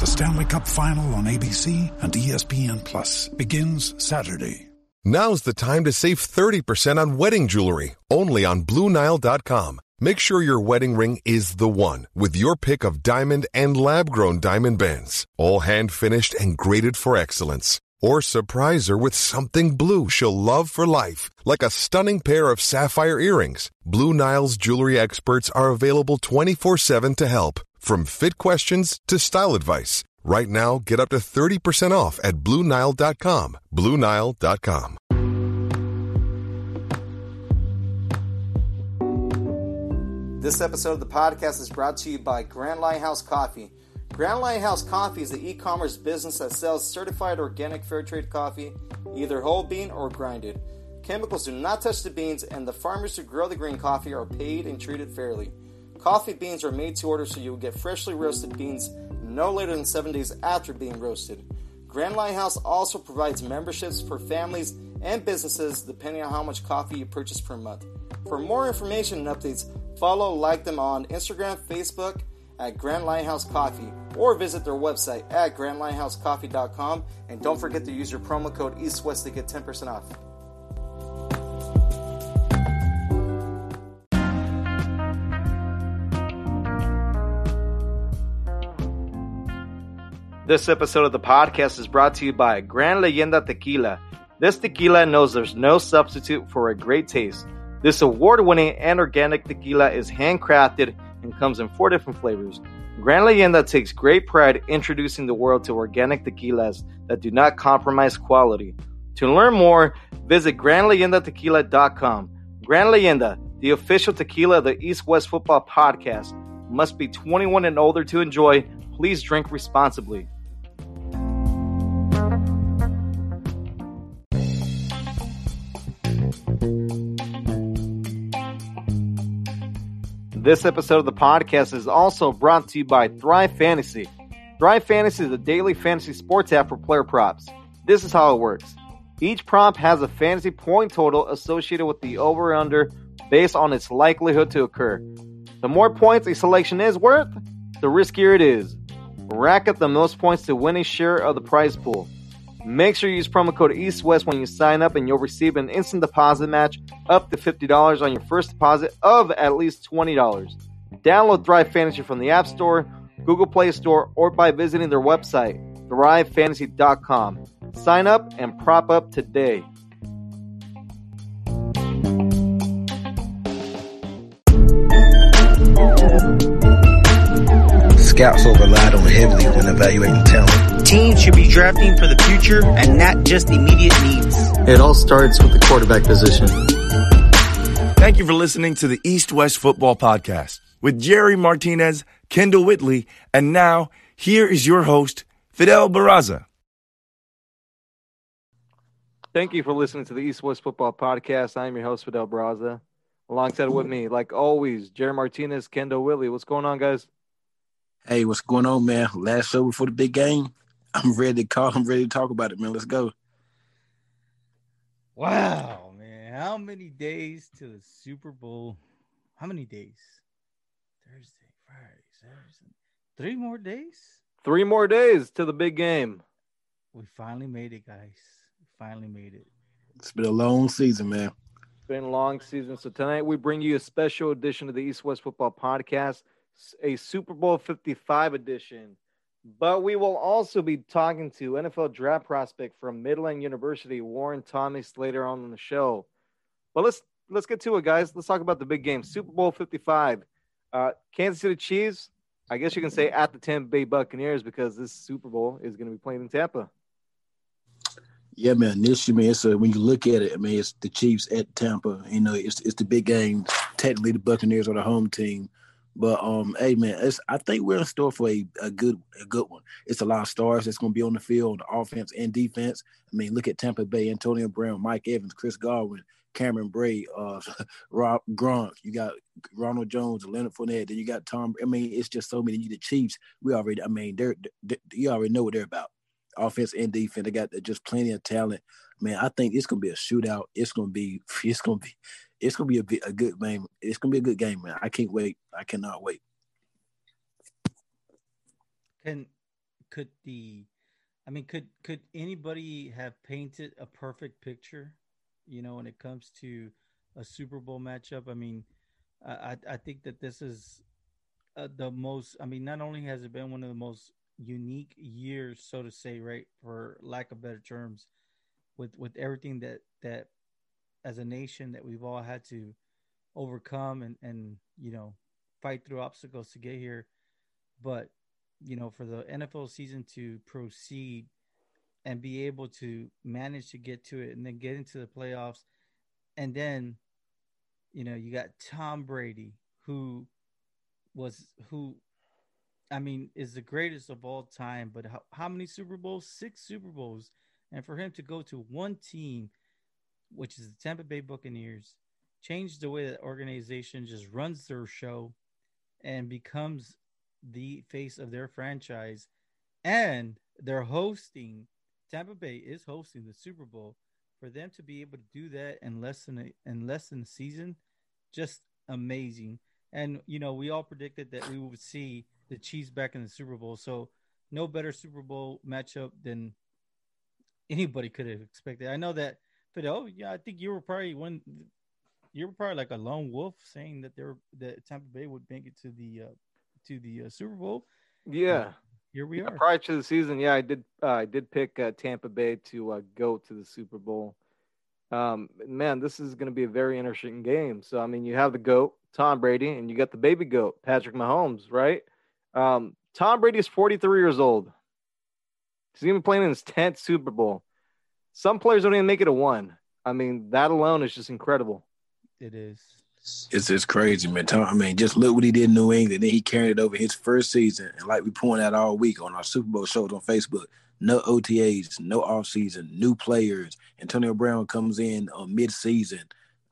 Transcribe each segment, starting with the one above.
The Stanley Cup Final on ABC and ESPN Plus begins Saturday. Now's the time to save 30% on wedding jewelry, only on BlueNile.com. Make sure your wedding ring is the one with your pick of diamond and lab grown diamond bands, all hand finished and graded for excellence. Or surprise her with something blue she'll love for life, like a stunning pair of sapphire earrings. Blue Nile's jewelry experts are available 24 7 to help, from fit questions to style advice. Right now, get up to 30% off at BlueNile.com. BlueNile.com. This episode of the podcast is brought to you by Grand Lighthouse Coffee. Grand Lighthouse Coffee is the e commerce business that sells certified organic fair trade coffee, either whole bean or grinded. Chemicals do not touch the beans, and the farmers who grow the green coffee are paid and treated fairly. Coffee beans are made to order so you will get freshly roasted beans no later than seven days after being roasted. Grand Lighthouse also provides memberships for families and businesses depending on how much coffee you purchase per month. For more information and updates, follow like them on Instagram, Facebook at Grand Lighthouse Coffee, or visit their website at grandlighthousecoffee.com. And don't forget to use your promo code EastWest to get 10% off. This episode of the podcast is brought to you by Gran Leyenda Tequila. This tequila knows there's no substitute for a great taste. This award winning and organic tequila is handcrafted and comes in four different flavors. Gran Leyenda takes great pride introducing the world to organic tequilas that do not compromise quality. To learn more, visit GranLeyendaTequila.com. Gran Leyenda, the official tequila of the East West Football Podcast, must be 21 and older to enjoy. Please drink responsibly. This episode of the podcast is also brought to you by Thrive Fantasy. Thrive Fantasy is a daily fantasy sports app for player props. This is how it works. Each prop has a fantasy point total associated with the over under based on its likelihood to occur. The more points a selection is worth, the riskier it is. Rack up the most points to win a share of the prize pool. Make sure you use promo code EastWest when you sign up and you'll receive an instant deposit match up to $50 on your first deposit of at least $20. Download Thrive Fantasy from the App Store, Google Play Store, or by visiting their website, thrivefantasy.com. Sign up and prop up today. Scouts are relied on heavily when evaluating talent. Teams should be drafting for the future and not just immediate needs. It all starts with the quarterback position. Thank you for listening to the East West Football Podcast with Jerry Martinez, Kendall Whitley, and now here is your host, Fidel Barraza. Thank you for listening to the East West Football Podcast. I'm your host, Fidel Barraza. Alongside with me, like always, Jerry Martinez, Kendall Whitley. What's going on, guys? Hey, what's going on, man? Last show before the big game. I'm ready to call. I'm ready to talk about it, man. Let's go. Wow, man. How many days to the Super Bowl? How many days? Thursday, Friday, Saturday. Three more days? Three more days to the big game. We finally made it, guys. We finally made it. It's been a long season, man. It's been a long season. So tonight we bring you a special edition of the East West Football Podcast, a Super Bowl 55 edition. But we will also be talking to NFL draft prospect from Midland University, Warren Thomas, later on in the show. But let's let's get to it, guys. Let's talk about the big game, Super Bowl 55. Uh, Kansas City Chiefs. I guess you can say at the Tampa Bay Buccaneers because this Super Bowl is going to be played in Tampa. Yeah, man. This, I mean, it's a, when you look at it, I mean, it's the Chiefs at Tampa. You know, it's it's the big game. Technically, the Buccaneers are the home team, But um, hey man, it's I think we're in store for a, a good a good one. It's a lot of stars that's going to be on the field, on the offense and defense. I mean, look at Tampa Bay: Antonio Brown, Mike Evans, Chris Godwin, Cameron Brate, uh, Rob Gronk. You got Ronald Jones, Leonard Fournette. Then you got Tom. I mean, it's just so many. You the Chiefs. We already. I mean, they're, they you already know what they're about. Offense and defense. They got just plenty of talent. Man, I think it's gonna be a shootout. It's gonna be. It's gonna be. It's gonna be a, a good game. It's gonna be a good game, man. I can't wait. I cannot wait. Can could the I mean could could anybody have painted a perfect picture you know, when it comes to a Super Bowl matchup. I mean, I I think that this is uh, the most. I mean, not only has it been one of the most unique years, so to say, right, for lack of better terms, with with everything that that as a nation that we've all had to overcome and and you know fight through obstacles to get here, but you know for the NFL season to proceed and be able to manage to get to it and then get into the playoffs. And then, you know, you got Tom Brady, who was, who, I mean, is the greatest of all time. But how, how many Super Bowls? Six Super Bowls. And for him to go to one team, which is the Tampa Bay Buccaneers, changed the way that organization just runs their show and becomes the face of their franchise. And they're hosting Tampa Bay is hosting the Super Bowl. For them to be able to do that in less than a, in less than a season, just amazing. And you know, we all predicted that we would see the Chiefs back in the Super Bowl. So no better Super Bowl matchup than anybody could have expected. I know that Fidel, yeah, I think you were probably one you were probably like a lone wolf saying that there that Tampa Bay would make it to the uh, to the uh, Super Bowl. Yeah here we yeah, are. Prior to the season, yeah, I did. Uh, I did pick uh, Tampa Bay to uh, go to the Super Bowl. Um, man, this is going to be a very interesting game. So, I mean, you have the goat Tom Brady, and you got the baby goat Patrick Mahomes, right? Um, Tom Brady is 43 years old. He's even playing in his 10th Super Bowl. Some players don't even make it a one. I mean, that alone is just incredible. It is it's just crazy, man. I mean, just look what he did in New England. Then he carried it over his first season, and like we point out all week on our Super Bowl shows on Facebook, no OTAs, no off season, new players. Antonio Brown comes in uh, on mid season.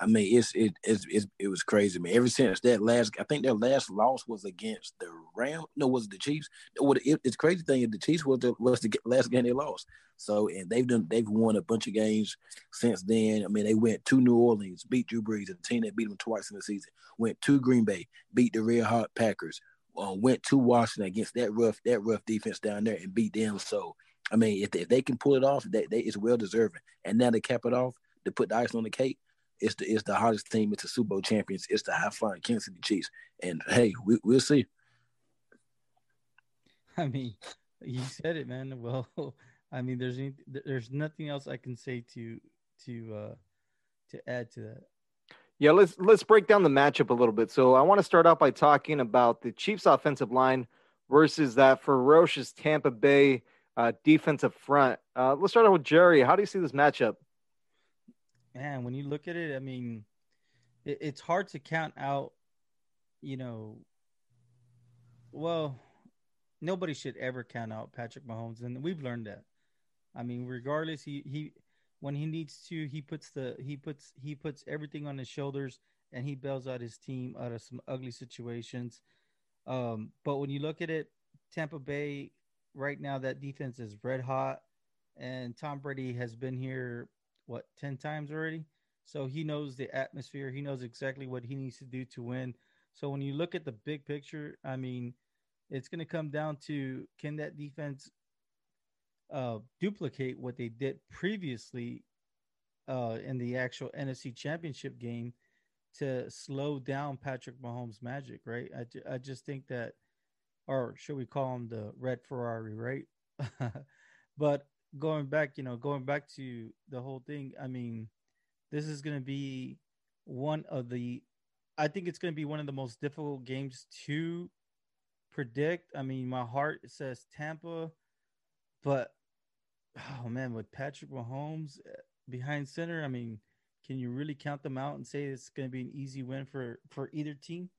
I mean, it's it it's, it's, it was crazy, man. Ever since that last, I think their last loss was against the Ram. No, was the Chiefs? What it, it's crazy thing is the Chiefs was the was the last game they lost. So and they've done they've won a bunch of games since then. I mean, they went to New Orleans, beat Drew Brees, a team that beat them twice in the season. Went to Green Bay, beat the Red Hot Packers. Uh, went to Washington against that rough that rough defense down there and beat them. So I mean, if they, if they can pull it off, that they, it's well deserving. And now to cap it off, to put the ice on the cake, it's the it's the hottest team. It's the Super Bowl champions. It's the high flying Kansas City Chiefs. And hey, we, we'll see. I mean, you said it, man. Well, I mean, there's any, there's nothing else I can say to to uh to add to that. Yeah, let's let's break down the matchup a little bit. So I want to start off by talking about the Chiefs' offensive line versus that ferocious Tampa Bay uh, defensive front. Uh, let's start off with Jerry. How do you see this matchup? Man, when you look at it, I mean, it, it's hard to count out. You know, well, nobody should ever count out Patrick Mahomes, and we've learned that. I mean, regardless, he he when he needs to, he puts the he puts he puts everything on his shoulders and he bails out his team out of some ugly situations. Um, but when you look at it, Tampa Bay right now that defense is red hot, and Tom Brady has been here what ten times already, so he knows the atmosphere. He knows exactly what he needs to do to win. So when you look at the big picture, I mean, it's going to come down to can that defense uh, duplicate what they did previously uh, in the actual NFC Championship game to slow down Patrick Mahomes' magic, right? I, I just think that, or should we call him the Red Ferrari, right? but going back, you know, going back to the whole thing, I mean, this is going to be one of the, I think it's going to be one of the most difficult games to predict. I mean, my heart says Tampa, but oh man, with Patrick Mahomes eh, behind center, I mean, can you really count them out and say it's going to be an easy win for for either team?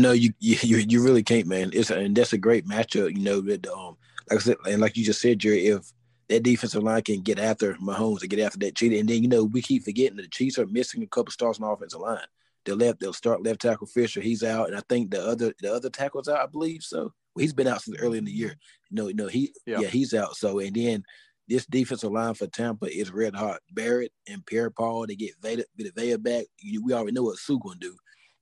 No, you you you really can't, man. It's and that's a great matchup. You know that um, like I said, and like you just said, Jerry, if that defensive line can get after Mahomes and get after that cheetah, and then you know we keep forgetting that the Chiefs are missing a couple stars on the offensive line. They left, they'll start left tackle Fisher. He's out, and I think the other the other tackle's out. I believe so. Well, he's been out since early in the year. No, no, he yeah. yeah, he's out. So and then this defensive line for Tampa is red hot. Barrett and Pierre Paul, they get Vita, Vita back. We already know what Suh gonna do.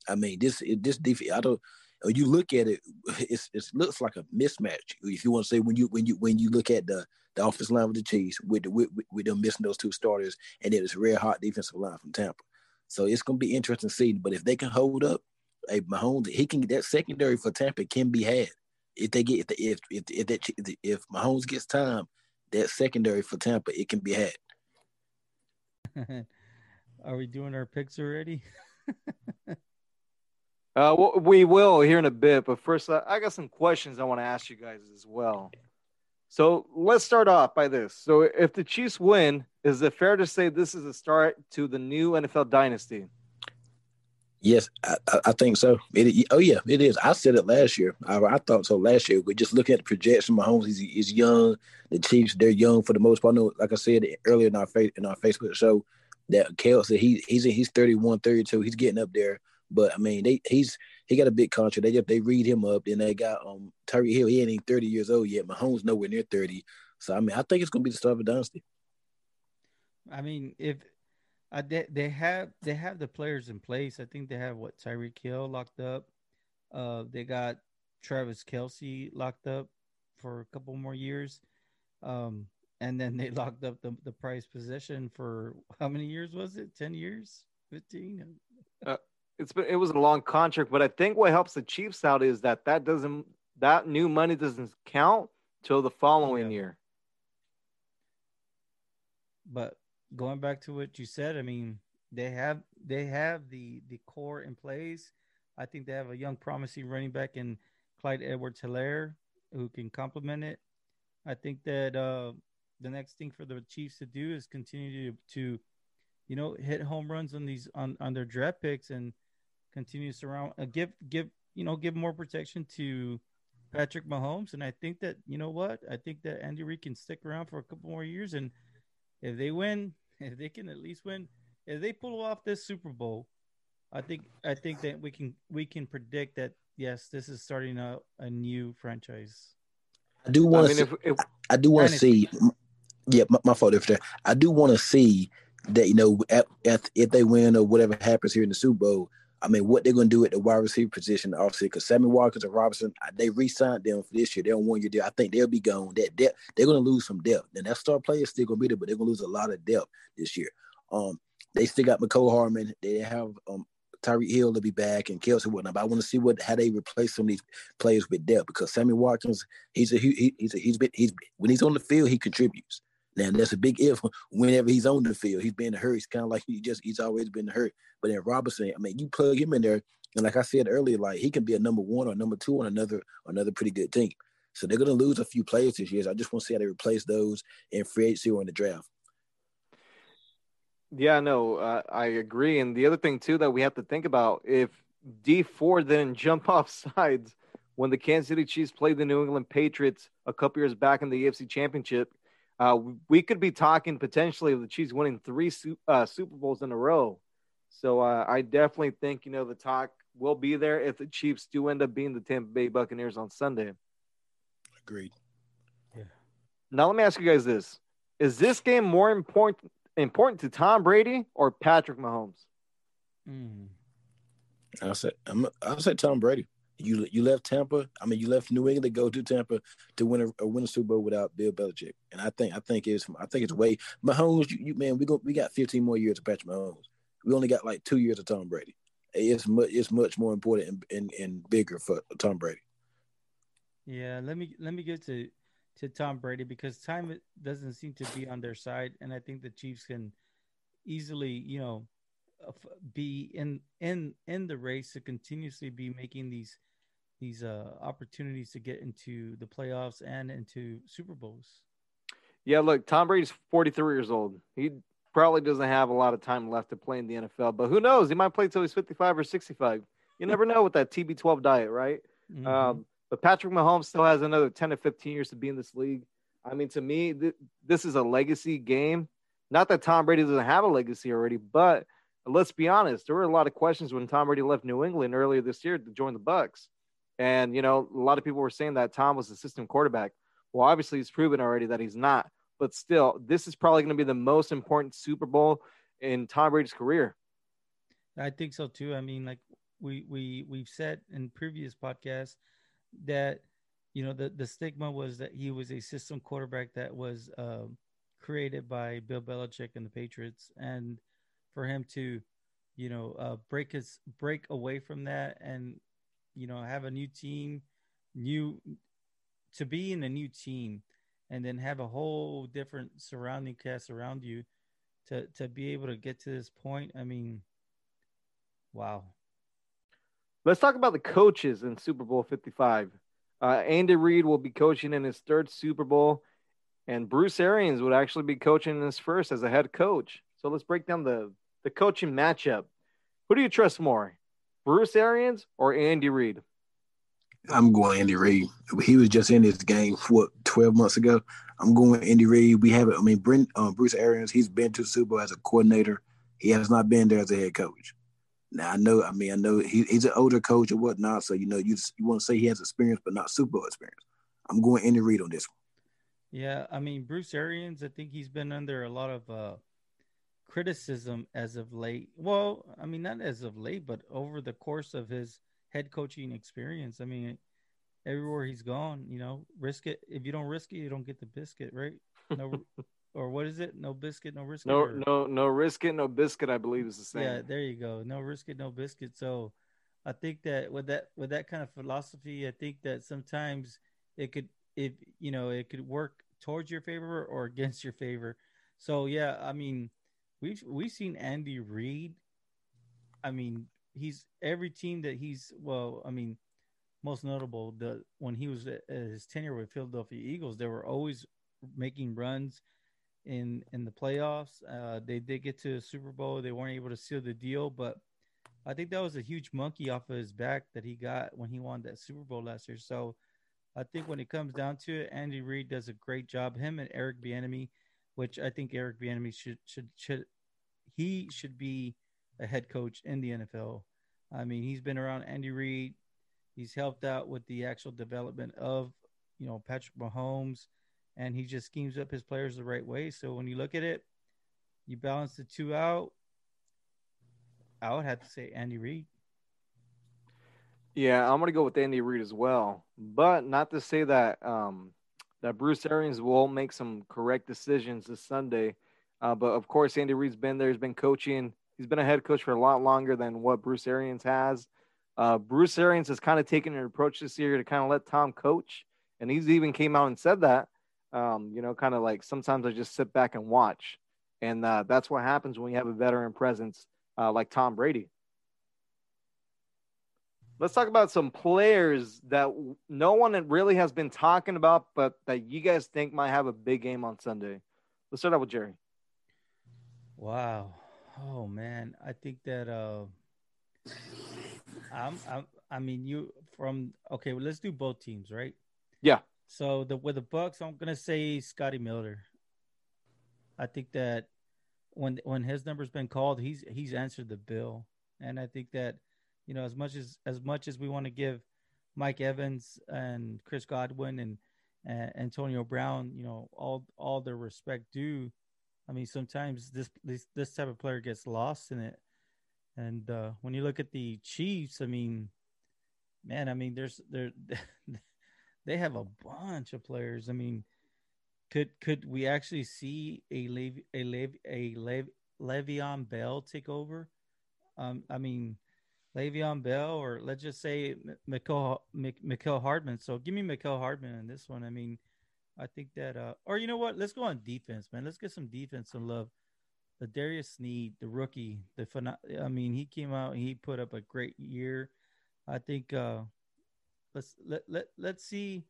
I mean, this this defense. I don't. Uh, you look at it, it's, it looks like a mismatch. If you want to say when you when you when you look at the the offensive line with the Chiefs, with the with, with them missing those two starters, and then it's red hot defensive line from Tampa. So it's gonna be interesting to see. But if they can hold up, hey Mahomes, he can that secondary for Tampa can be had. If they get if if if if, that, if Mahomes gets time, that secondary for Tampa it can be had. Are we doing our picks already? uh, we will here in a bit, but first, uh, I got some questions I want to ask you guys as well. So let's start off by this. So if the Chiefs win, is it fair to say this is a start to the new NFL dynasty? Yes, I, I think so. It, oh yeah, it is. I said it last year. I, I thought so last year. We're just looking at the projection. Mahomes is is young. The Chiefs they're young for the most part. I know, like I said earlier in our face in our Facebook show, that Kelce he he's he's 31, 32. He's getting up there. But I mean, they he's he got a big contract. They just they read him up. Then they got um Tyreek Hill. He ain't even thirty years old yet. Mahomes nowhere near thirty. So I mean, I think it's gonna be the start of a dynasty. I mean, if uh, they they have they have the players in place. I think they have what Tyreek Hill locked up. Uh, they got Travis Kelce locked up for a couple more years. Um, and then they locked up the, the price position for how many years was it? 10 years? 15? Uh, it's been it was a long contract, but I think what helps the Chiefs out is that that doesn't that new money doesn't count till the following yeah. year. But going back to what you said, I mean, they have they have the the core in place. I think they have a young, promising running back in Clyde Edwards-Helaire who can complement it. I think that uh, the next thing for the Chiefs to do is continue to, to you know, hit home runs on these on, on their draft picks and continue to surround, uh, give give you know give more protection to Patrick Mahomes. And I think that you know what, I think that Andy Reid can stick around for a couple more years, and if they win, if they can at least win, if they pull off this Super Bowl, I think I think that we can we can predict that yes, this is starting a, a new franchise. I do want to. I, mean, if, if, I do want to see. Yeah, my, my fault. If I do want to see that you know at, at, if they win or whatever happens here in the Super Bowl, I mean, what they're going to do at the wide receiver position, obviously, because Sammy Watkins and Robinson, they re-signed them for this year. They're on one year deal. I think they'll be gone. That depth, they're going to lose some depth. And that star player is still going to be there, but they're going to lose a lot of depth this year. Um, they still got Mecole Hardman. They have um, Tyreek Hill to be back and Kelce and whatnot. But I want to see what how they replace some of these players with depth because Sammy Watkins, he's a he, he's a, he's been he's when he's on the field he contributes. Now that's a big if whenever he's on the field. He's been hurt. He's kind of like he just he's always been hurt. But then Robinson, I mean, you plug him in there, and like I said earlier, like he can be a number one or number two on another another pretty good team. So they're gonna lose a few players this year. So I just want to see how they replace those in free agency or in the draft. Yeah, no, uh, I agree. And the other thing too that we have to think about if Dee Ford didn't jump off sides when the Kansas City Chiefs played the New England Patriots a couple years back in the AFC Championship, uh, we could be talking potentially of the Chiefs winning three uh, Super Bowls in a row. So uh, I definitely think you know the talk will be there if the Chiefs do end up being the Tampa Bay Buccaneers on Sunday. Agreed. Yeah. Now let me ask you guys this: Is this game more important important to Tom Brady or Patrick Mahomes? Mm. I said I'm, I said Tom Brady. You you left Tampa. I mean, you left New England to go to Tampa to win a, a win a Super Bowl without Bill Belichick. And I think I think it's I think it's way Mahomes. You, you man, we go we got 15 more years of Patrick Mahomes. We only got like two years of Tom Brady. It's much it's much more important and, and, and bigger for Tom Brady. Yeah, let me let me get to to Tom Brady because time doesn't seem to be on their side, and I think the Chiefs can easily, you know, be in in in the race to continuously be making these these uh opportunities to get into the playoffs and into Super Bowls. Yeah, look, Tom Brady's 43 years old. He probably doesn't have a lot of time left to play in the NFL, but who knows? He might play till he's 55 or 65. You never know with that TB12 diet, right? Mhm. Um, but Patrick Mahomes still has another 10 to 15 years to be in this league. I mean, to me, th- this is a legacy game. Not that Tom Brady doesn't have a legacy already, but let's be honest, there were a lot of questions when Tom Brady left New England earlier this year to join the Bucks. And you know, a lot of people were saying that Tom was the system quarterback. Well, obviously, he's proven already that he's not. But still, this is probably going to be the most important Super Bowl in Tom Brady's career. I think so too. I mean, like we we we've said in previous podcasts that you know the the stigma was that he was a system quarterback that was uh, created by Bill Belichick and the Patriots, and for him to you know uh, break his break away from that and you know have a new team, new to be in a new team, and then have a whole different surrounding cast around you to to be able to get to this point. I mean. Wow. Let's talk about the coaches in Super Bowl 55. Uh, Andy Reid will be coaching in his third Super Bowl, and Bruce Arians would actually be coaching in his first as a head coach. So let's break down the, the coaching matchup. Who do you trust more, Bruce Arians or Andy Reid? I'm going Andy Reid. He was just in this game what 12 months ago. I'm going Andy Reid. We have it. I mean, Brent, uh, Bruce Arians. He's been to Super Bowl as a coordinator. He has not been there as a head coach. Now I know. I mean, I know he, he's an older coach or whatnot. So you know, you you want to say he has experience, but not Super Bowl experience. I'm going Andy Reid on this one. Yeah, I mean Bruce Arians. I think he's been under a lot of uh, criticism as of late. Well, I mean not as of late, but over the course of his head coaching experience. I mean, everywhere he's gone, you know, risk it. If you don't risk it, you don't get the biscuit, right? No, or what is it? No biscuit, no risk. No, or, no, no risk it, no biscuit. I believe is the same. Yeah, there you go. No risk it, no biscuit. So, I think that with that with that kind of philosophy, I think that sometimes it could, if you know, it could work towards your favor or against your favor. So yeah, I mean, we've we've seen Andy Reid. I mean, he's every team that he's well. I mean, most notable the when he was at his tenure with Philadelphia Eagles, they were always making runs in in the playoffs. Uh, they did get to a Super Bowl. They weren't able to seal the deal, but I think that was a huge monkey off of his back that he got when he won that Super Bowl last year. So I think when it comes down to it, Andy Reid does a great job. Him and Eric Bieniemy, which I think Eric Bieniemy should should should he should be a head coach in the NFL. I mean, he's been around Andy Reid. He's helped out with the actual development of you know Patrick Mahomes and he just schemes up his players the right way. So when you look at it, you balance the two out. I would have to say Andy Reid. Yeah, I'm gonna go with Andy Reid as well, but not to say that um, that Bruce Arians will make some correct decisions this Sunday. Uh, but of course, Andy Reid's been there. He's been coaching. He's been a head coach for a lot longer than what Bruce Arians has. Uh, Bruce Arians has kind of taken an approach this year to kind of let Tom coach, and he's even came out and said that. Um, you know, kind of like sometimes I just sit back and watch, and uh, that's what happens when you have a veteran presence uh, like Tom Brady. Let's talk about some players that no one really has been talking about, but that you guys think might have a big game on Sunday. Let's start out with Jerry. Wow. Oh man, I think that uh I'm, I'm I mean you from okay, well, let's do both teams, right? Yeah. So the with the Bucks, I'm gonna say Scotty Miller. I think that when when his number's been called, he's he's answered the bill, and I think that you know as much as as much as we want to give Mike Evans and Chris Godwin and uh, Antonio Brown, you know all all their respect due. I mean, sometimes this this this type of player gets lost in it, and uh, when you look at the Chiefs, I mean, man, I mean, there's there. they have a bunch of players. I mean, could could we actually see a Lev, a Lev, a Lev, Le'Veon Bell take over? Um, I mean, Le'Veon Bell, or let's just say Mecole Mecole Hardman. So give me Mecole Hardman in this one. I mean, I think that, uh, or you know what? Let's go on defense, man. Let's get some defense and love. The Darius Sneed, the rookie, the I mean, he came out, and he put up a great year. I think uh, let's let let let's see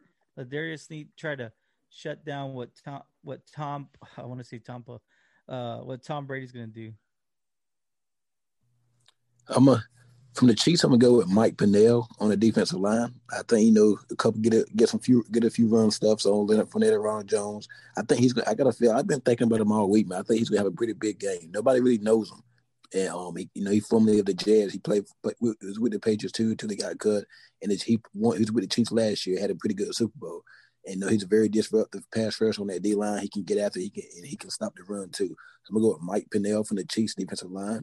Darius Sneed try to shut down what Tom what Tom I want to say Tampa uh what Tom Brady's gonna do. I'm a from the Chiefs, I'm gonna go with Mike Pennel on the defensive line. I think you know a couple get a, get some few get a few run stuff. So Leonard Fournette and Ronald Jones. I think he's gonna. I got to feel. I've been thinking about him all week, man. I think he's gonna have a pretty big game. Nobody really knows him, and um, he, you know, he formerly of the Jets. He played, but was with the Patriots too until he got cut, and he won, he was with the Chiefs last year. Had a pretty good Super Bowl. And know, he's a very disruptive pass rusher on that D line. He can get after, he can, and he can stop the run too. So I'm gonna go with Mike Pennel from the Chiefs defensive line,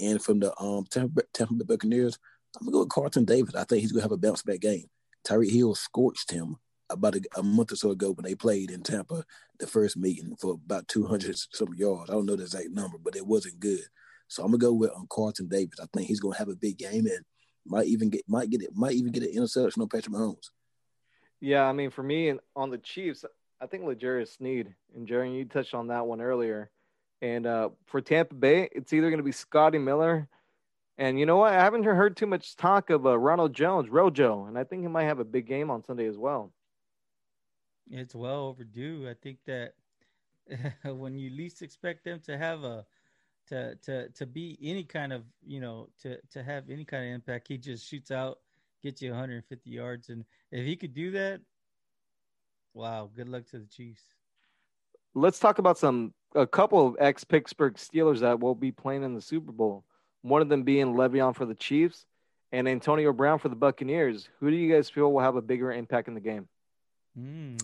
and from the um Tampa, Bay Buccaneers, I'm gonna go with Carlton Davis. I think he's gonna have a bounce back game. Tyreek Hill scorched him about a, a, month or so ago when they played in Tampa, the first meeting for about 200 some yards. I don't know the exact number, but it wasn't good. So I'm gonna go with um, Carlton Davis. I think he's gonna have a big game and might even get might get it might even get an interception on Patrick Mahomes. Yeah, I mean for me and on the Chiefs, I think L'Jarius Sneed and Jerry, you touched on that one earlier. And uh, for Tampa Bay, it's either going to be Scotty Miller and you know what? I haven't heard too much talk of uh, Ronald Jones, Rojo, and I think he might have a big game on Sunday as well. It's well overdue. I think that when you least expect them to have a to to to be any kind of you know to to have any kind of impact, he just shoots out, gets you 150 yards, and if he could do that, wow, good luck to the Chiefs. Let's talk about some a couple of ex Pittsburgh Steelers that will be playing in the Super Bowl one of them being Le'Veon for the Chiefs and Antonio Brown for the Buccaneers. Who do you guys feel will have a bigger impact in the game? Mm.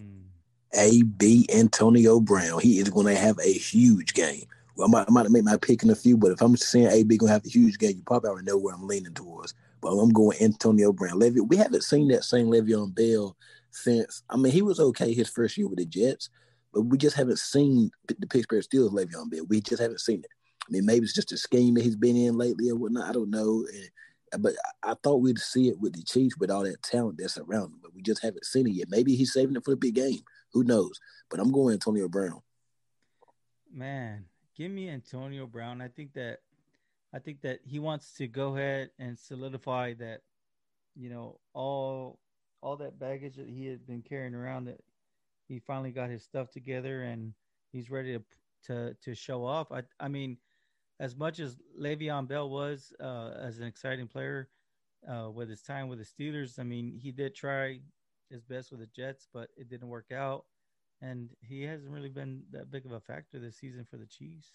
AB Antonio Brown. He is going to have a huge game. Well, I might, I might make my pick in a few, but if I'm saying AB going to have a huge game, you probably already know where I'm leaning towards. But I'm going Antonio Brown. Levy, we haven't seen that same Le'Veon Bell since. I mean, he was okay his first year with the Jets, but we just haven't seen the Pittsburgh Steelers Le'Veon Bell. We just haven't seen it. I mean, maybe it's just a scheme that he's been in lately or whatnot. I don't know. And, but I, thought we'd see it with the Chiefs with all that talent that's around him, but we just haven't seen it yet. Maybe he's saving it for the big game. Who knows? But I'm going Antonio Brown. Man, give me Antonio Brown. I think that I think that he wants to go ahead and solidify that, you know, all all that baggage that he had been carrying around that he finally got his stuff together and he's ready to to to show off. I I mean, as much as Le'Veon Bell was uh, as an exciting player uh, with his time with the Steelers, I mean, he did try his best with the Jets, but it didn't work out. And he hasn't really been that big of a factor this season for the Chiefs.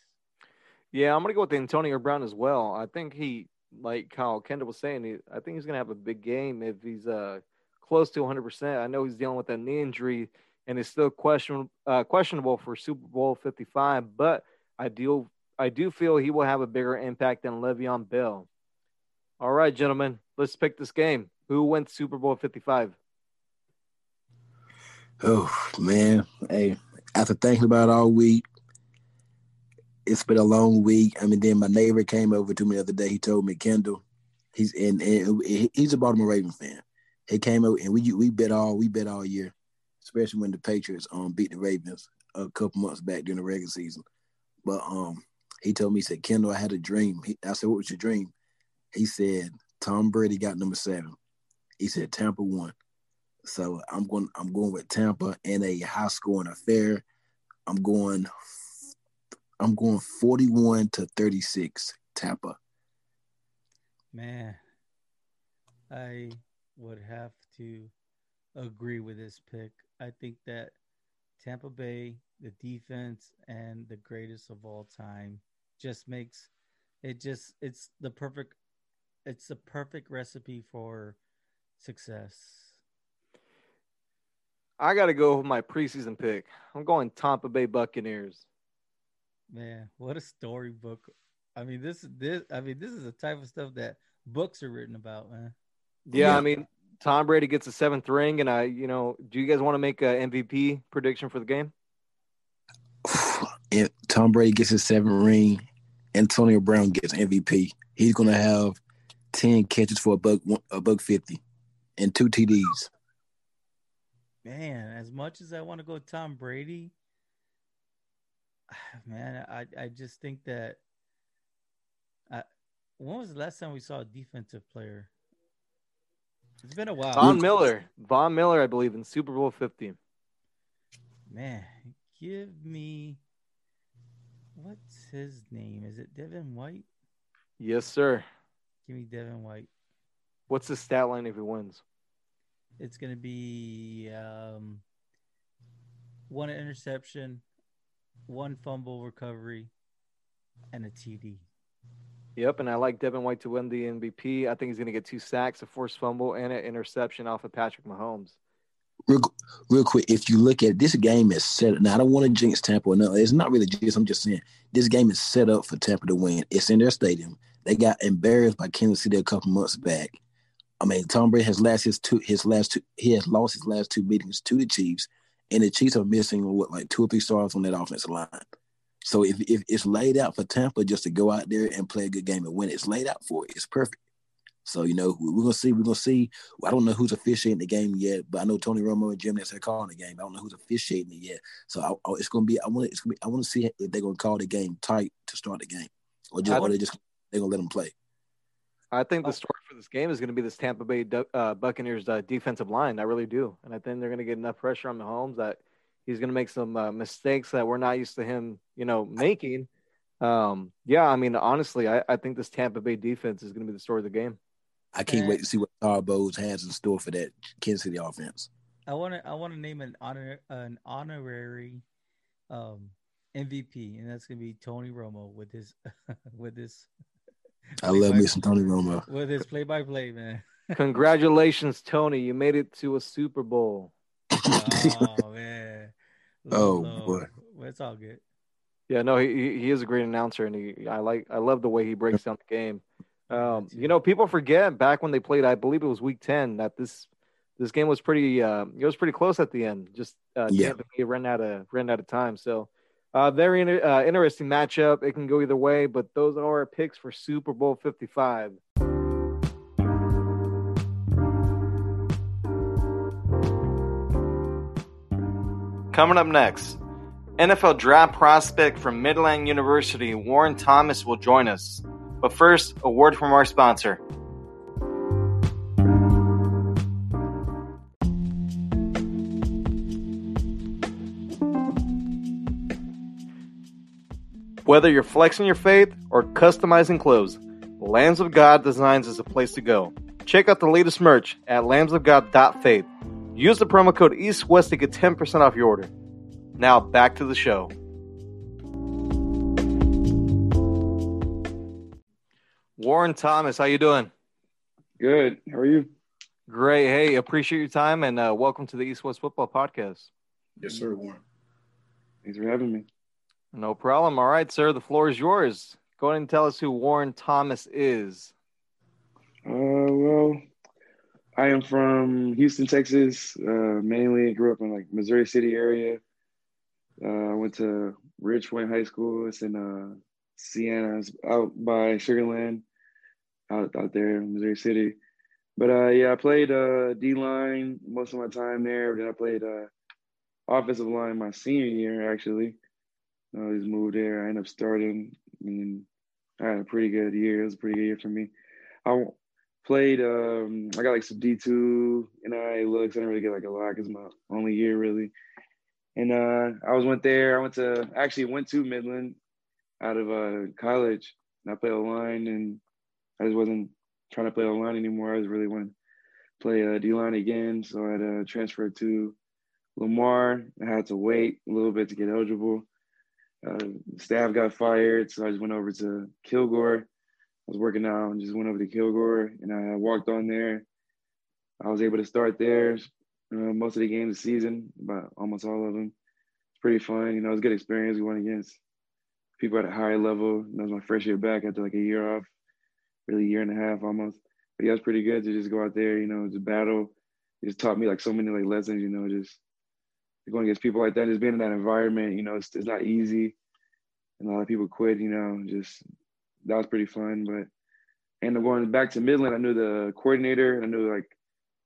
Yeah, I'm gonna go with Antonio Brown as well. I think he, like Kyle Kendall was saying, he, I think he's gonna have a big game if he's uh close to 100. percent I know he's dealing with a knee injury and is still question uh, questionable for Super Bowl 55, but I do I do feel he will have a bigger impact than Le'Veon Bell. All right, gentlemen, let's pick this game. Who wins Super Bowl 55? Oh man, hey, after thinking about it all week, it's been a long week. I mean, then my neighbor came over to me the other day. He told me, Kendall, he's in, and he's a Baltimore Raven fan. He came over and we we bet all we bet all year, especially when the Patriots um beat the Ravens a couple months back during the regular season. But um, he told me, he said, Kendall, I had a dream. He, I said, what was your dream? He said, Tom Brady got number seven. He said Tampa won. So I'm going I'm going with Tampa in a high scoring affair. I'm going I'm going 41 to 36 Tampa. Man, I would have to agree with this pick. I think that Tampa Bay, the defense, and the greatest of all time just makes it just it's the perfect it's the perfect recipe for success. I got to go with my preseason pick. I'm going Tampa Bay Buccaneers. Man, what a storybook! I mean, this this I mean, this is the type of stuff that books are written about, man. Yeah, yeah. I mean, Tom Brady gets a seventh ring, and I, you know, do you guys want to make an MVP prediction for the game? If Tom Brady gets his seventh ring, Antonio Brown gets MVP. He's gonna have ten catches for a buck, a buck fifty, and two TDs. Man, as much as I want to go Tom Brady, man, I I just think that. I, when was the last time we saw a defensive player? It's been a while. Von Miller, Von Miller, I believe, in Super Bowl Fifty. Man, give me What's his name? Is it Devin White? Yes, sir. Give me Devin White. What's the stat line if he wins? It's gonna be um, one interception, one fumble recovery, and a TD. Yep, and I like Devin White to win the MVP. I think he's going to get two sacks, a forced fumble, and an interception off of Patrick Mahomes. Real, real quick, if you look at this game is set. Now I don't want to jinx Tampa. Or no, it's not really jinx. I'm just saying this game is set up for Tampa to win. It's in their stadium. They got embarrassed by Kansas City a couple months back. I mean, Tom Brady has lost his two his last two he has lost his last two meetings to the Chiefs, and the Chiefs are missing what like two or three stars on that offensive line. So if, if it's laid out for Tampa just to go out there and play a good game and win, it's laid out for it. It's perfect. So you know we're gonna see. We're gonna see. I don't know who's officiating the game yet, but I know Tony Romo and Jim Nantz are calling the game. I don't know who's officiating it yet. So I, I, it's gonna be. I want. It's gonna be. I want to see if they're gonna call the game tight to start the game, or just, or they just they're gonna let them play. I think the story for this game is going to be this Tampa Bay uh, Buccaneers uh, defensive line. I really do, and I think they're going to get enough pressure on Mahomes that he's going to make some uh, mistakes that we're not used to him, you know, making. Um, yeah, I mean, honestly, I, I think this Tampa Bay defense is going to be the story of the game. I can't wait to see what Todd Bowles has in store for that Kansas City offense. I want to I want to name an honor an honorary um, MVP, and that's going to be Tony Romo with his with his. I love me some Tony Romo with his play by play, man. Congratulations, Tony! You made it to a Super Bowl. oh man! Oh boy, well, it's all good. Yeah, no, he he is a great announcer, and he I like I love the way he breaks down the game. Um, you know, people forget back when they played. I believe it was Week Ten that this this game was pretty. Uh, it was pretty close at the end. Just uh, yeah, ran out of ran out of time. So, uh, very uh, interesting matchup. It can go either way, but those are our picks for Super Bowl Fifty Five. Coming up next, NFL draft prospect from Midland University, Warren Thomas, will join us. But first, a word from our sponsor. Whether you're flexing your faith or customizing clothes, Lambs of God Designs is a place to go. Check out the latest merch at lambsofgod.faith. Use the promo code EastWest to get 10% off your order. Now back to the show. Warren Thomas, how you doing? Good. How are you? Great. Hey, appreciate your time and uh, welcome to the East West Football Podcast. Yes, sir, Warren. Thanks for having me. No problem. All right, sir. The floor is yours. Go ahead and tell us who Warren Thomas is. Uh, well, I am from Houston, Texas. Uh, mainly grew up in like Missouri City area. Uh, I went to Ridgepoint High School. It's in uh, Sienna, it's out by Sugar Land out out there in Missouri City. But uh, yeah, I played uh, D line most of my time there. Then I played uh, offensive line my senior year actually. I just moved there. I ended up starting, and I had a pretty good year. It was a pretty good year for me. I played. Um, I got like some D two and I looks. I didn't really get like a lot because my only year really. And uh, I was went there. I went to actually went to Midland out of uh, college. And I played line, and I just wasn't trying to play line anymore. I was really wanting to play a D line again, so I had to transfer to Lamar. I had to wait a little bit to get eligible. Uh, staff got fired, so I just went over to Kilgore. Was working out and just went over to Kilgore, and I walked on there. I was able to start there uh, most of the games the season, about almost all of them. It's pretty fun, you know. It was a good experience. We went against people at a higher level. That was my first year back after like a year off really a year and a half almost. But yeah, it's pretty good to just go out there, you know, just battle. It just taught me like so many like lessons, you know, just going against people like that, just being in that environment, you know, it's, it's not easy. And a lot of people quit, you know, just that was pretty fun. But and going back to Midland. I knew the coordinator. And I knew like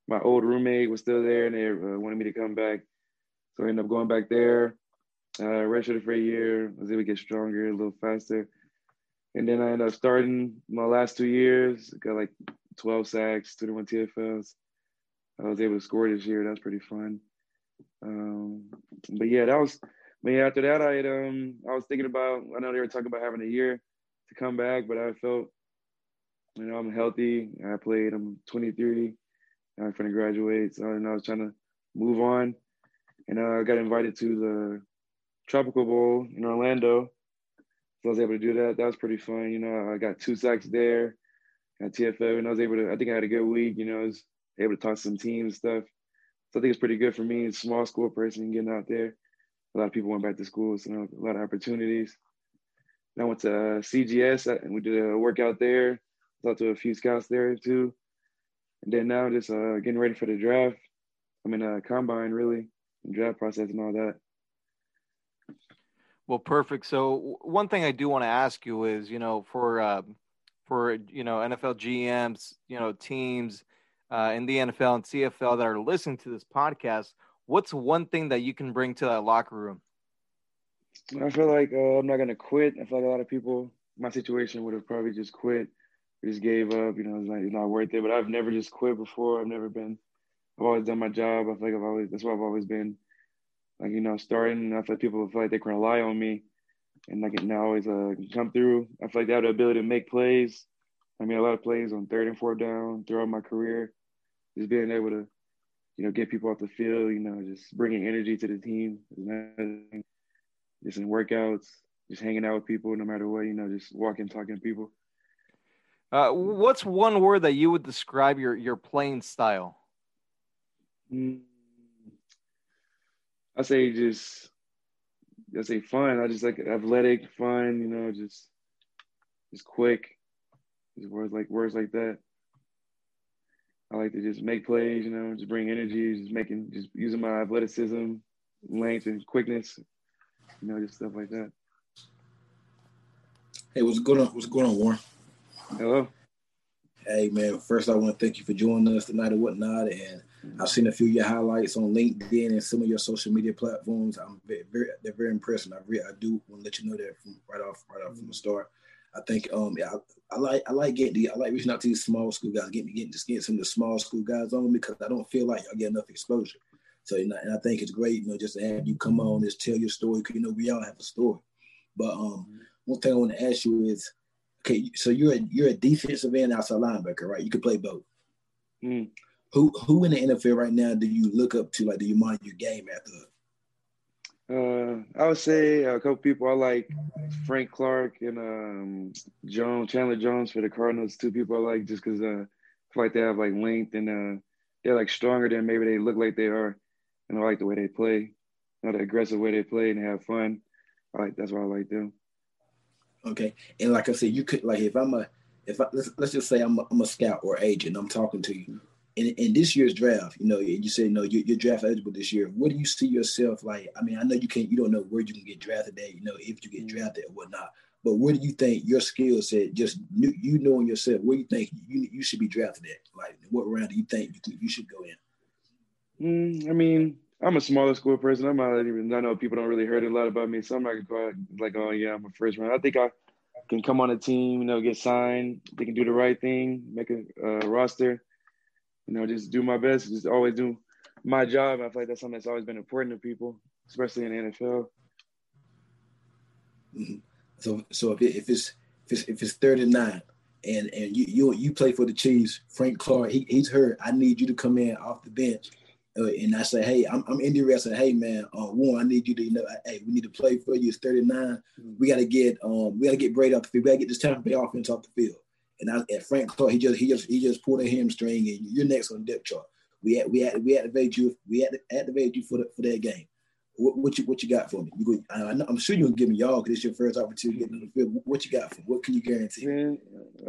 my old roommate was still there, and they uh, wanted me to come back. So I ended up going back there. Uh, redshirted for a year. I was able to get stronger, a little faster. And then I ended up starting my last two years. Got like 12 sacks, 21 TFLs. I was able to score this year. That was pretty fun. Um, but yeah, that was. But yeah, after that, I had, um I was thinking about. I know they were talking about having a year to come back, but I felt You know, I'm healthy. I played. I'm 23. I'm going to graduate. So know, I was trying to move on, and uh, I got invited to the Tropical Bowl in Orlando. So I was able to do that. That was pretty fun. You know, I got two sacks there, got TFL, and I was able to. I think I had a good week. You know, I was able to talk to some teams and stuff. So I think it's pretty good for me, a small school person, getting out there. A lot of people went back to school, so you know, a lot of opportunities. And I went to uh, CGS and we did a workout there. Talked to a few scouts there too. And then now just uh, getting ready for the draft. I mean, a combine really, draft process and all that. Well, perfect. So one thing I do want to ask you is, you know, for uh, for you know NFL GMs, you know teams uh, in the NFL and CFL that are listening to this podcast, what's one thing that you can bring to that locker room? I feel like uh, I'm not gonna quit. I feel like a lot of people, my situation would have probably just quit, just gave up. You know, it's not, it's not worth it. But I've never just quit before. I've never been. I've always done my job. I feel like I've always. That's why I've always been. Like you know, starting. I feel like people feel like they can rely on me, and like now always uh, come through. I feel like they have the ability to make plays. I mean, a lot of plays on third and fourth down throughout my career. Just being able to, you know, get people off the field. You know, just bringing energy to the team just in workouts, just hanging out with people, no matter what, you know, just walking, talking to people. Uh, what's one word that you would describe your your playing style? Mm, I say just, I say fun. I just like athletic, fun. You know, just just quick. Just words like words like that. I like to just make plays. You know, just bring energy. Just making, just using my athleticism, length, and quickness you know, just stuff like that. Hey, what's going on? What's going on, Warren? Hello. Hey man, first I want to thank you for joining us tonight and whatnot. And I've seen a few of your highlights on LinkedIn and some of your social media platforms. I'm very, very they're very impressive. I really, I do want to let you know that from right off, right off from the start. I think um yeah, I, I like I like getting the I like reaching out to these small school guys, getting getting just getting some of the small school guys on me because I don't feel like I get enough exposure. So you know, and I think it's great, you know, just to have you come on, just tell your story, because you know we all have a story. But um, mm-hmm. one thing I want to ask you is, okay, so you're a you're a defensive end outside linebacker, right? You can play both. Mm. Who who in the NFL right now do you look up to? Like, do you mind your game after? Uh, I would say a couple people I like Frank Clark and um, Jones, Chandler Jones for the Cardinals. Two people I like just because uh, I feel like they have like length and uh, they're like stronger than maybe they look like they are and I like the way they play, you know, the aggressive way they play and have fun. I like that's why I like them. Okay, and like I said, you could like if I'm a if I, let's, let's just say I'm a, I'm a scout or agent, I'm talking to you. In, in this year's draft, you know, you say no, you're, you're draft eligible this year. What do you see yourself like? I mean, I know you can't, you don't know where you can get drafted at, you know, if you get mm-hmm. drafted or whatnot. But where do you think your skill set, just you knowing yourself, where do you think you you should be drafted at? Like, what round do you think you, you should go in? Mm, I mean, I'm a smaller school person. I'm not even. I know people don't really heard a lot about me, so I'm not gonna go out like, oh yeah, I'm a first round. I think I can come on a team, you know, get signed. They can do the right thing, make a uh, roster. You know, just do my best. Just always do my job. I feel like that's something that's always been important to people, especially in the NFL. Mm-hmm. So, so if, it, if it's if it's if it's 39 and and you you you play for the Chiefs, Frank Clark, he, he's hurt. I need you to come in off the bench and I say, hey, I'm, I'm interested. Hey, man, uh, Warren, I need you to, you know, hey, we need to play for you. It's 39. Mm-hmm. We got to get, um, we got to get Brady off the field. We got to get this Tampa Bay offense off the field. And I, at Frank Clark, he just, he just, he just pulled a hamstring, and you're next on the depth chart. We, had, we, had, we activate you, we had the activate you for the, for that game. What, what, you what you got for me? You go, I, am sure you can give me y'all because it's your first opportunity to get in the field. What you got for? Me? What can you guarantee? Man,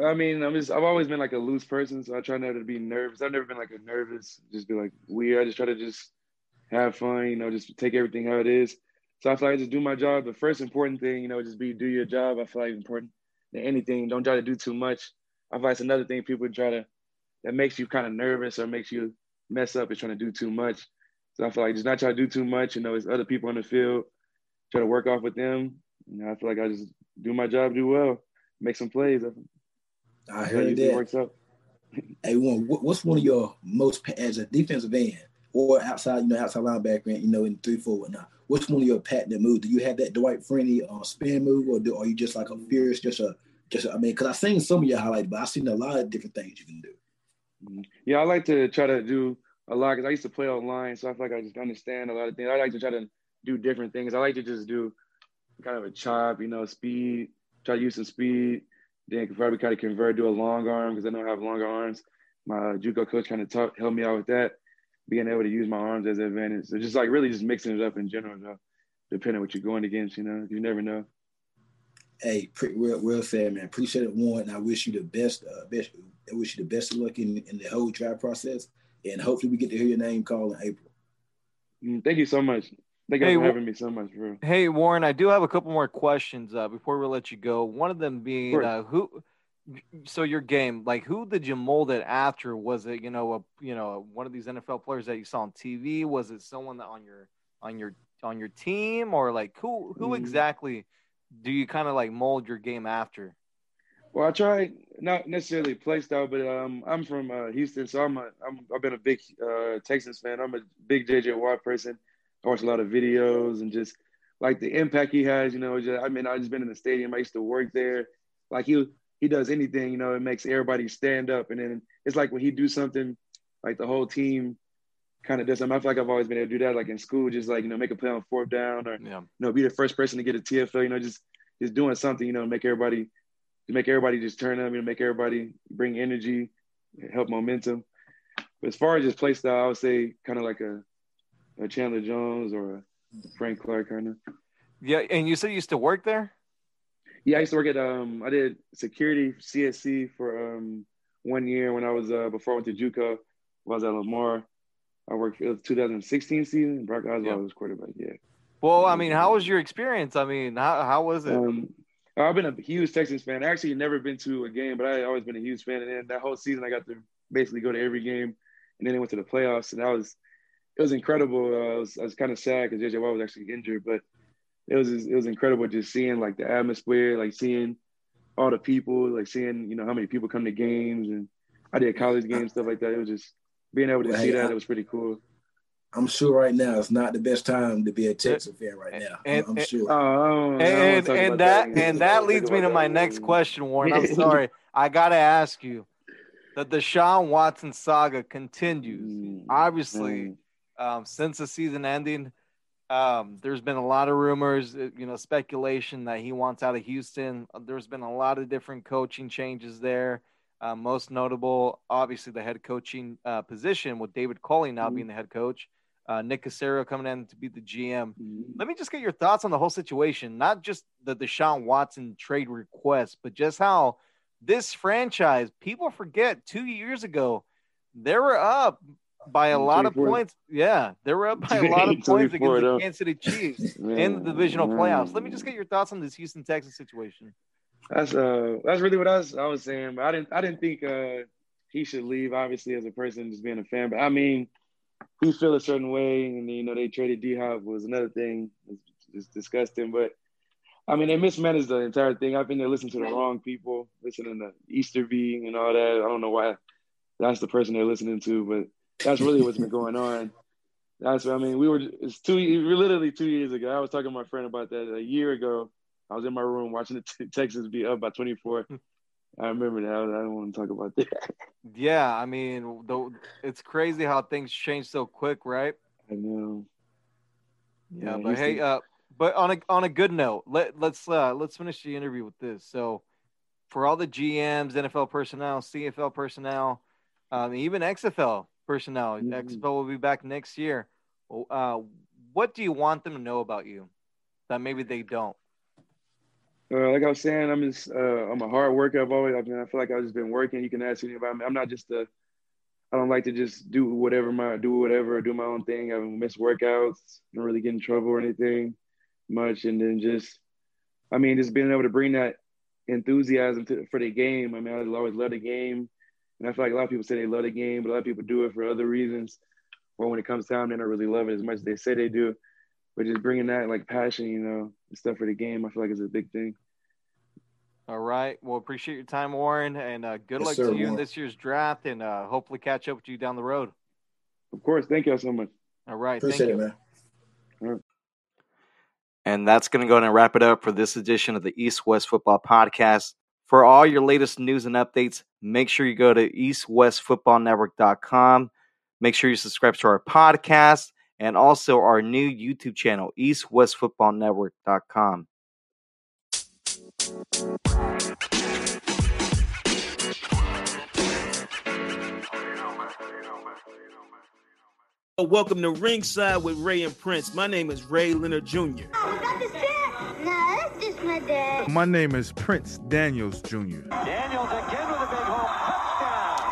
I mean, I'm just I've always been like a loose person, so I try never to be nervous. I've never been like a nervous, just be like weird. I just try to just have fun, you know, just take everything how it is. So I feel like I just do my job. The first important thing, you know, just be do your job. I feel like important than anything. Don't try to do too much. I feel like another thing people try to that makes you kind of nervous or makes you mess up is trying to do too much. So I feel like just not try to do too much. You know, it's other people on the field. Try to work off with them. You know, I feel like I just do my job, do well, make some plays. I, I heard that. Works out. hey, one, what's one of your most as a defensive end? or outside, you know, outside linebacker, you know, in three four whatnot. What's one of your patented moves? Do you have that Dwight Freeney uh, spin move, or do, are you just like a fierce, just a Just I mean, because I've seen some of your highlights, but I've seen a lot of different things you can do. Mm-hmm. Yeah, I like to try to do a lot because I used to play online, so I feel like I just understand a lot of things. I like to try to do different things. I like to just do kind of a chop, you know, speed, try to use some speed, then probably kind of convert, do a long arm because I don't have longer arms. My JUCO coach kind of taught, helped me out with that, being able to use my arms as an advantage. So just like really just mixing it up in general, though, depending on what you're going against, you know, you never know. Hey, pretty, real, real fair, man. Appreciate it, Warren. I wish you the best, uh, best. I wish you the best of luck in, in the whole draft process, and hopefully we get to hear your name called in April. Mm, thank you so much. Thank you hey, for having me so much, bro. Hey, Warren, I do have a couple more questions uh, before we let you go. One of them being uh, who. So your game, like, who did you mold it after? Was it, you know, a you know one of these NFL players that you saw on TV? Was it someone that on your on your on your team, or like who who mm. exactly do you kind of like mold your game after? Well, I try not necessarily play style, but um, I'm from uh, Houston, so I'm a I'm I've been a big uh, Texans fan. I'm a big JJ Watt person. I watch a lot of videos and just like the impact he has. You know, just, I mean, I just been in the stadium. I used to work there. Like he he does anything, you know, it makes everybody stand up. And then it's like when he do something, like the whole team kind of does something. I feel like I've always been able to do that, like in school, just like you know, make a play on fourth down, or yeah. you know, be the first person to get a TFL. You know, just just doing something, you know, make everybody to make everybody just turn up, you know, make everybody bring energy, help momentum. But as far as just play style, I would say kind of like a a Chandler Jones or a Frank Clark kind of. Yeah, and you said you used to work there. Yeah, I used to work at um I did security CSC for um one year when I was uh before I went to JUCO. I was at Lamar. I worked for the 2016 season. Brock Osweiler yeah. was quarterback. Yeah. Well, I mean, how was your experience? I mean, how how was it? Um, I've been a huge Texans fan. I actually never been to a game, but I always been a huge fan. And then that whole season, I got to basically go to every game. And then they went to the playoffs, and that was it was incredible. Uh, I was, was kind of sad because JJ Watt was actually injured, but it was it was incredible just seeing like the atmosphere, like seeing all the people, like seeing you know how many people come to games, and I did college games stuff like that. It was just being able to well, see hey, that. I, it was pretty cool. I'm sure right now it's not the best time to be a Texas fan right now. And, I'm, I'm sure. Uh, and and that, that and that leads me to my next question, Warren. I'm sorry, I gotta ask you. That the Deshaun Watson saga continues. Mm, Obviously, um, since the season ending. Um, there's been a lot of rumors, uh, you know, speculation that he wants out of Houston. There's been a lot of different coaching changes there. Uh, most notable, obviously, the head coaching uh, position with David Culley now mm-hmm. being the head coach. Uh, Nick Caserio coming in to be the GM. Mm-hmm. Let me just get your thoughts on the whole situation, not just the Deshaun Watson trade request, but just how this franchise, people forget two years ago, they were up by a lot of points. Yeah, they were up by a lot of points against the Kansas City Chiefs in the divisional playoffs. Let me just get your thoughts on this Houston Texas situation. That's uh that's really what I was I was saying. But I didn't I didn't think uh he should leave, obviously, as a person just being a fan. But I mean, he feel a certain way, and you know they traded D Hop was another thing. It's, it's disgusting, but I mean they mismanaged the entire thing. I think they listened to the wrong people, listening to Easterby and all that. I don't know why that's the person they're listening to, but that's really what's been going on. That's what I mean. We were it's two literally two years ago. I was talking to my friend about that a year ago. I was in my room watching the Texans be up by 24. Hmm. I remember that. I don't want to talk about that. Yeah, I mean, the, it's crazy how things change so quick, right? I know. Yeah, yeah but hey, uh, but on a on a good note, let let's uh, let's finish the interview with this. So, for all the GMs, NFL personnel, CFL personnel, um, even XFL personnel. Mm-hmm. XFL will be back next year. Uh, what do you want them to know about you that maybe they don't? Uh, like I was saying, I'm just uh, I'm a hard worker. I've always I mean I feel like I've just been working. You can ask anybody. I'm not just a I don't like to just do whatever my do whatever do my own thing. I miss workouts. Don't really get in trouble or anything much. And then just I mean just being able to bring that enthusiasm to, for the game. I mean I always love the game. And I feel like a lot of people say they love the game, but a lot of people do it for other reasons. Or when it comes time, they don't really love it as much as they say they do. But just bringing that like passion, you know, and stuff for the game, I feel like is a big thing. All right. Well, appreciate your time, Warren, and uh, good yes, luck sir, to you Warren. in this year's draft, and uh, hopefully catch up with you down the road. Of course. Thank you so much. All right. Appreciate it, man. All right. And that's going to go and wrap it up for this edition of the East West Football Podcast. For all your latest news and updates, make sure you go to eastwestfootballnetwork.com. Make sure you subscribe to our podcast and also our new YouTube channel, eastwestfootballnetwork.com. Welcome to Ringside with Ray and Prince. My name is Ray Leonard Jr. Oh, no, that's just my dad. My name is Prince Daniels Jr. Daniels again with a big home touchdown.